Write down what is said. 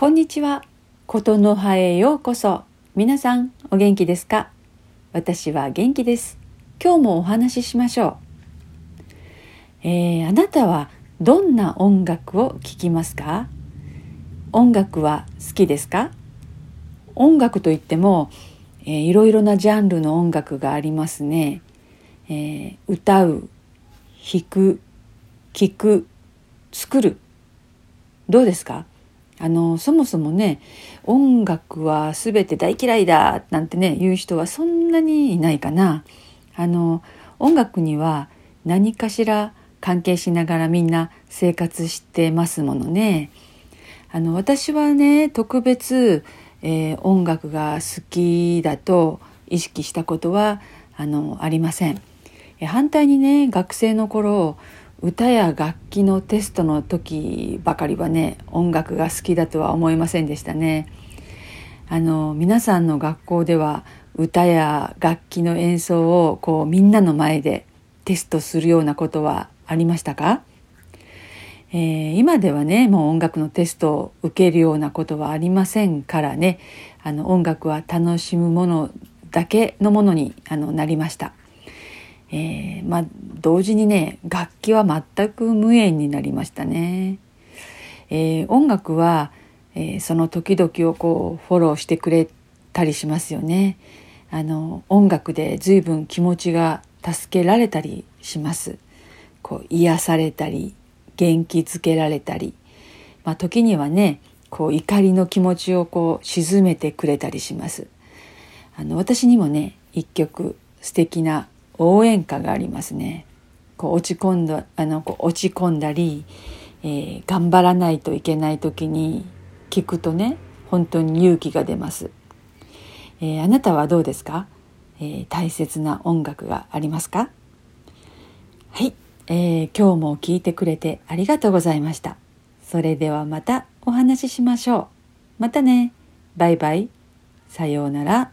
こんにちは。ことの葉へようこそ。皆さん、お元気ですか？私は元気です。今日もお話ししましょう。えー、あなたはどんな音楽を聴きますか？音楽は好きですか？音楽といっても、えー、いろいろなジャンルの音楽がありますね。えー、歌う、弾く、聞く、作る。どうですか？あのそもそもね音楽は全て大嫌いだなんてね言う人はそんなにいないかな。あの音楽には何かしら関係しながらみんな生活してますものね。あの私はね特別、えー、音楽が好きだと意識したことはあのありません。反対にね学生の頃歌や楽器のテストの時ばかりはね音楽が好きだとは思いませんでしたね。あの皆さんの学校では歌や楽器の演奏をこうみんなの前でテストするようなことはありましたか、えー、今ではねもう音楽のテストを受けるようなことはありませんからねあの音楽は楽しむものだけのものにあのなりました。えー、まあ同時にね楽器は全く無縁になりましたね。えー、音楽は、えー、その時々をこうフォローしてくれたりしますよね。あの音楽で随分気持ちが助けられたりします。こう癒されたり元気づけられたり、まあ、時にはねこう怒りの気持ちをこう鎮めてくれたりします。あの私にもね一曲素敵な応援歌がありますね。こう落ち込んだあのこう落ち込んだり、えー、頑張らないといけない時に聞くとね本当に勇気が出ます。えー、あなたはどうですか、えー、大切な音楽がありますか？はい、えー、今日も聞いてくれてありがとうございました。それではまたお話ししましょう。またね。バイバイ。さようなら。